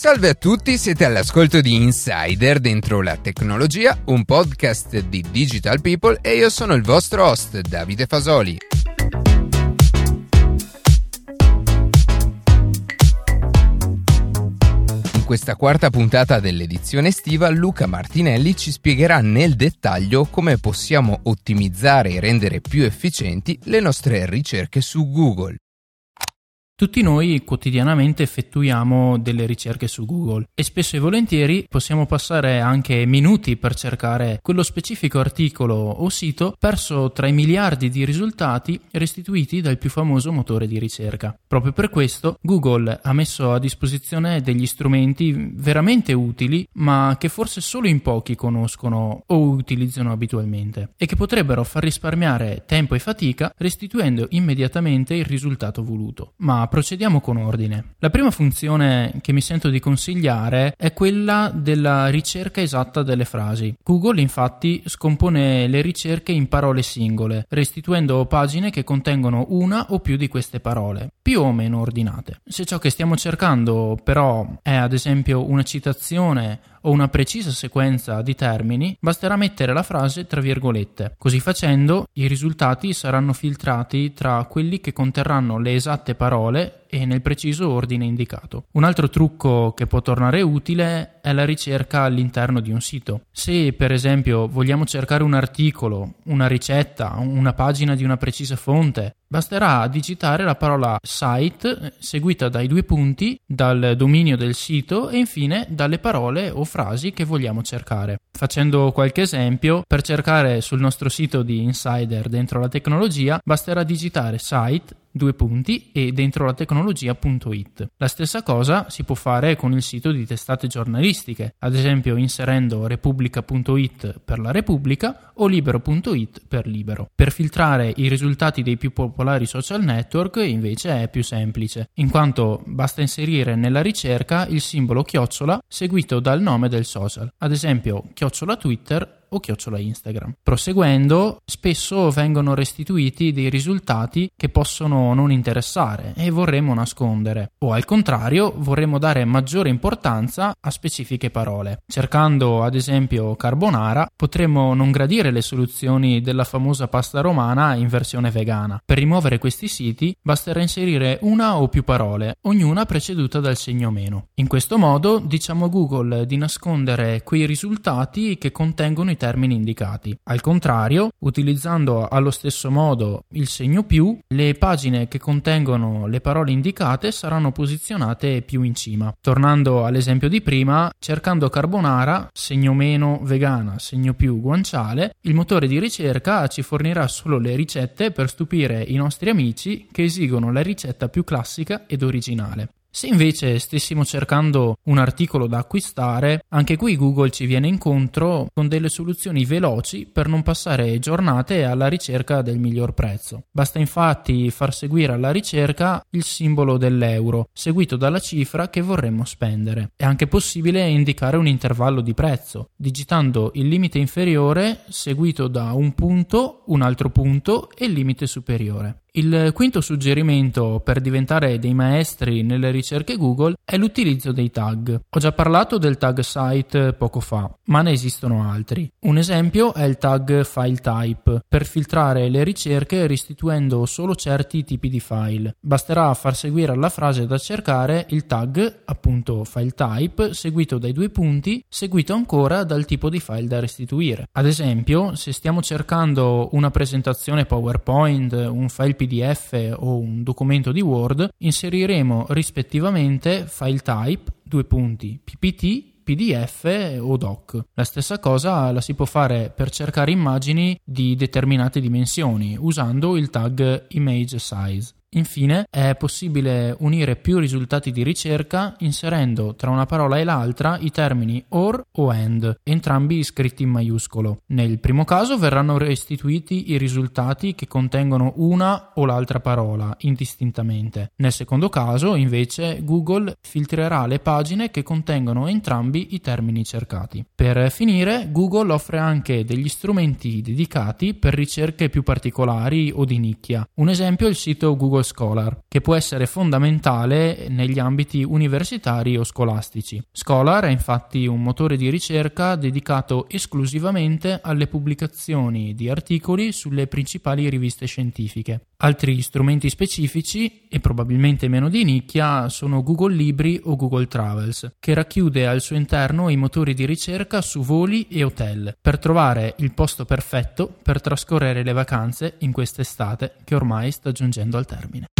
Salve a tutti, siete all'ascolto di Insider dentro la tecnologia, un podcast di Digital People e io sono il vostro host Davide Fasoli. In questa quarta puntata dell'edizione estiva Luca Martinelli ci spiegherà nel dettaglio come possiamo ottimizzare e rendere più efficienti le nostre ricerche su Google. Tutti noi quotidianamente effettuiamo delle ricerche su Google e spesso e volentieri possiamo passare anche minuti per cercare quello specifico articolo o sito perso tra i miliardi di risultati restituiti dal più famoso motore di ricerca. Proprio per questo Google ha messo a disposizione degli strumenti veramente utili ma che forse solo in pochi conoscono o utilizzano abitualmente e che potrebbero far risparmiare tempo e fatica restituendo immediatamente il risultato voluto. Ma procediamo con ordine. La prima funzione che mi sento di consigliare è quella della ricerca esatta delle frasi. Google infatti scompone le ricerche in parole singole, restituendo pagine che contengono una o più di queste parole, più o meno ordinate. Se ciò che stiamo cercando però è ad esempio una citazione o una precisa sequenza di termini, basterà mettere la frase tra virgolette. Così facendo, i risultati saranno filtrati tra quelli che conterranno le esatte parole e nel preciso ordine indicato. Un altro trucco che può tornare utile è la ricerca all'interno di un sito. Se per esempio vogliamo cercare un articolo, una ricetta, una pagina di una precisa fonte, basterà digitare la parola site seguita dai due punti, dal dominio del sito e infine dalle parole o frasi che vogliamo cercare. Facendo qualche esempio, per cercare sul nostro sito di Insider dentro la tecnologia, basterà digitare site due punti e dentro la tecnologia.it. La stessa cosa si può fare con il sito di testate giornalistiche, ad esempio inserendo repubblica.it per la Repubblica o libero.it per libero. Per filtrare i risultati dei più popolari social network invece è più semplice, in quanto basta inserire nella ricerca il simbolo chiocciola seguito dal nome del social, ad esempio chiocciola Twitter o chiocciola Instagram. Proseguendo, spesso vengono restituiti dei risultati che possono non interessare e vorremmo nascondere, o al contrario vorremmo dare maggiore importanza a specifiche parole. Cercando ad esempio carbonara, potremmo non gradire le soluzioni della famosa pasta romana in versione vegana. Per rimuovere questi siti basterà inserire una o più parole, ognuna preceduta dal segno meno. In questo modo diciamo a Google di nascondere quei risultati che contengono i termini indicati. Al contrario, utilizzando allo stesso modo il segno più, le pagine che contengono le parole indicate saranno posizionate più in cima. Tornando all'esempio di prima, cercando carbonara, segno meno vegana, segno più guanciale, il motore di ricerca ci fornirà solo le ricette per stupire i nostri amici che esigono la ricetta più classica ed originale. Se invece stessimo cercando un articolo da acquistare, anche qui Google ci viene incontro con delle soluzioni veloci per non passare giornate alla ricerca del miglior prezzo. Basta infatti far seguire alla ricerca il simbolo dell'euro, seguito dalla cifra che vorremmo spendere. È anche possibile indicare un intervallo di prezzo, digitando il limite inferiore seguito da un punto, un altro punto e il limite superiore. Il quinto suggerimento per diventare dei maestri nelle ricerche Google è l'utilizzo dei tag. Ho già parlato del tag site poco fa, ma ne esistono altri. Un esempio è il tag file type, per filtrare le ricerche restituendo solo certi tipi di file. Basterà far seguire alla frase da cercare il tag, appunto file type, seguito dai due punti, seguito ancora dal tipo di file da restituire. Ad esempio, se stiamo cercando una presentazione PowerPoint, un file PDF o un documento di Word, inseriremo rispettivamente file type, due punti, PPT, PDF o doc. La stessa cosa la si può fare per cercare immagini di determinate dimensioni usando il tag image size. Infine è possibile unire più risultati di ricerca inserendo tra una parola e l'altra i termini or o and, entrambi scritti in maiuscolo. Nel primo caso verranno restituiti i risultati che contengono una o l'altra parola indistintamente. Nel secondo caso, invece, Google filtrerà le pagine che contengono entrambi i termini cercati. Per finire, Google offre anche degli strumenti dedicati per ricerche più particolari o di nicchia. Un esempio è il sito Google Google Scholar, che può essere fondamentale negli ambiti universitari o scolastici. Scholar è infatti un motore di ricerca dedicato esclusivamente alle pubblicazioni di articoli sulle principali riviste scientifiche. Altri strumenti specifici, e probabilmente meno di nicchia, sono Google Libri o Google Travels, che racchiude al suo interno i motori di ricerca su voli e hotel, per trovare il posto perfetto per trascorrere le vacanze in quest'estate che ormai sta giungendo al termine. mean